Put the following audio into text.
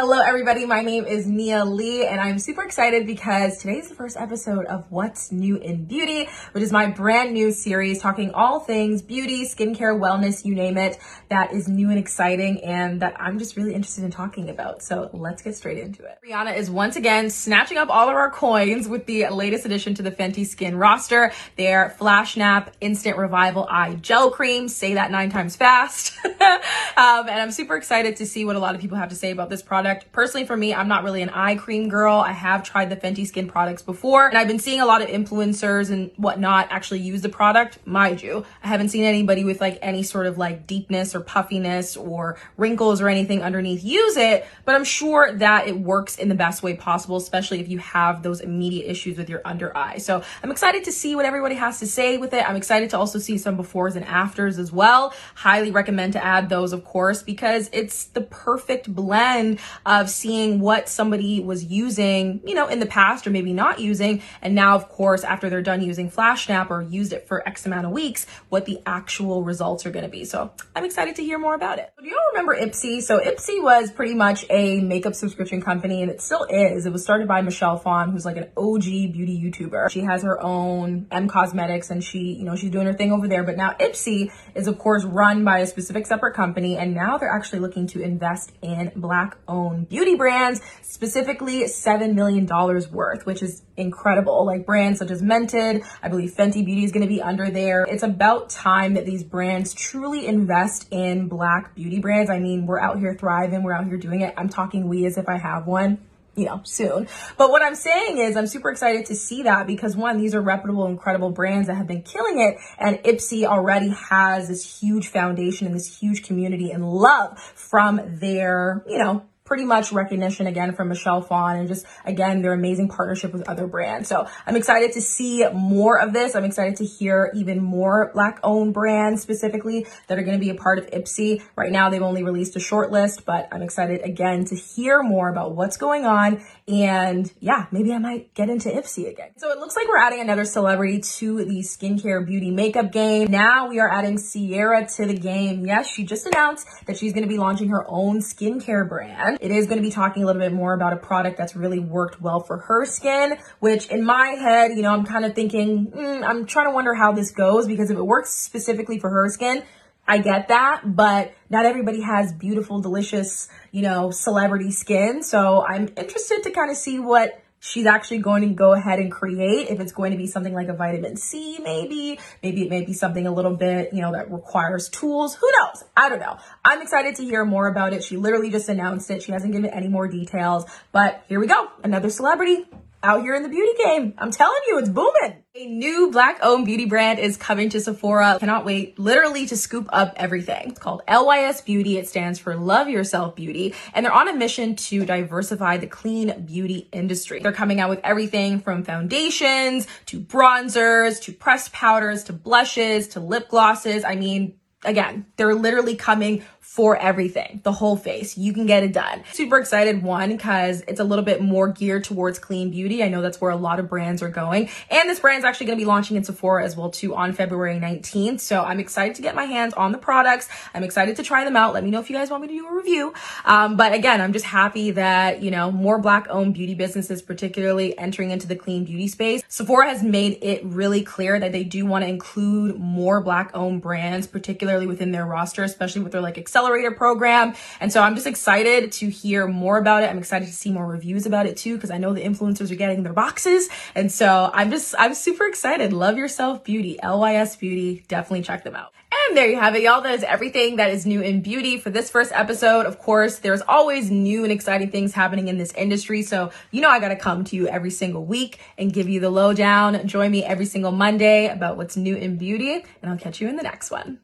Hello, everybody. My name is Nia Lee, and I'm super excited because today is the first episode of What's New in Beauty, which is my brand new series talking all things beauty, skincare, wellness, you name it, that is new and exciting and that I'm just really interested in talking about. So let's get straight into it. Rihanna is once again snatching up all of our coins with the latest addition to the Fenty Skin roster, their Flash Nap Instant Revival Eye Gel Cream. Say that nine times fast. um, and I'm super excited to see what a lot of people have to say about this product product. Personally, for me, I'm not really an eye cream girl. I have tried the Fenty Skin products before, and I've been seeing a lot of influencers and whatnot actually use the product. Mind you, I haven't seen anybody with like any sort of like deepness or puffiness or wrinkles or anything underneath use it, but I'm sure that it works in the best way possible, especially if you have those immediate issues with your under eye. So I'm excited to see what everybody has to say with it. I'm excited to also see some befores and afters as well. Highly recommend to add those, of course, because it's the perfect blend of seeing what somebody was using, you know, in the past or maybe not using. And now, of course, after they're done using Flash Nap or used it for X amount of weeks, what the actual results are going to be. So I'm excited to hear more about it. Do you all remember Ipsy? So Ipsy was pretty much a makeup subscription company and it still is. It was started by Michelle Phan, who's like an OG beauty YouTuber. She has her own Em Cosmetics and she, you know, she's doing her thing over there. But now Ipsy is of course run by a specific separate company and now they're actually looking to invest in black owned own beauty brands, specifically $7 million worth, which is incredible. Like brands such as Mented, I believe Fenty Beauty is going to be under there. It's about time that these brands truly invest in black beauty brands. I mean, we're out here thriving, we're out here doing it. I'm talking we as if I have one you know, soon. But what I'm saying is I'm super excited to see that because one, these are reputable, incredible brands that have been killing it. And Ipsy already has this huge foundation and this huge community and love from their, you know, pretty much recognition again from Michelle Phan and just again their amazing partnership with other brands. So I'm excited to see more of this. I'm excited to hear even more black owned brands specifically that are going to be a part of Ipsy. Right now they've only released a short list, but I'm excited again to hear more about what's going on and yeah, maybe I might get into Ipsy again. So it looks like we're adding another celebrity to the skincare beauty makeup game. Now we are adding Ciara to the game. Yes, she just announced that she's going to be launching her own skincare brand. It is going to be talking a little bit more about a product that's really worked well for her skin, which in my head, you know, I'm kind of thinking, mm, I'm trying to wonder how this goes because if it works specifically for her skin, I get that, but not everybody has beautiful, delicious, you know, celebrity skin. So I'm interested to kind of see what she's actually going to go ahead and create. If it's going to be something like a vitamin C, maybe, maybe it may be something a little bit, you know, that requires tools. Who knows? I don't know. I'm excited to hear more about it. She literally just announced it. She hasn't given any more details, but here we go. Another celebrity out here in the beauty game. I'm telling you, it's booming. A new black owned beauty brand is coming to Sephora. Cannot wait literally to scoop up everything. It's called LYS Beauty. It stands for Love Yourself Beauty. And they're on a mission to diversify the clean beauty industry. They're coming out with everything from foundations to bronzers to pressed powders to blushes to lip glosses. I mean, again, they're literally coming for everything, the whole face. You can get it done. Super excited, one, because it's a little bit more geared towards clean beauty. I know that's where a lot of brands are going. And this brand's actually to be launching in Sephora as well, too, on February 19th. So I'm excited to get my hands on the products. I'm excited to try them out. Let me know if you guys want me to do a review. Um, but again, I'm just happy that, you know, more black owned beauty businesses, particularly entering into the clean beauty space. Sephora has made it really clear that they do want to include more black owned brands, particularly within their roster, especially with their like accelerator accelerator program. And so I'm just excited to hear more about it. I'm excited to see more reviews about it too, because I know the influencers are getting their boxes. And so I'm just, I'm super excited. Love Yourself Beauty, LYS Beauty. Definitely check them out. And there you have it, y'all. That is everything that is new in beauty for this first episode. Of course, there's always new and exciting things happening in this industry. So, you know, I got to come to you every single week and give you the lowdown. Join me every single Monday about what's new in beauty, and I'll catch you in the next one.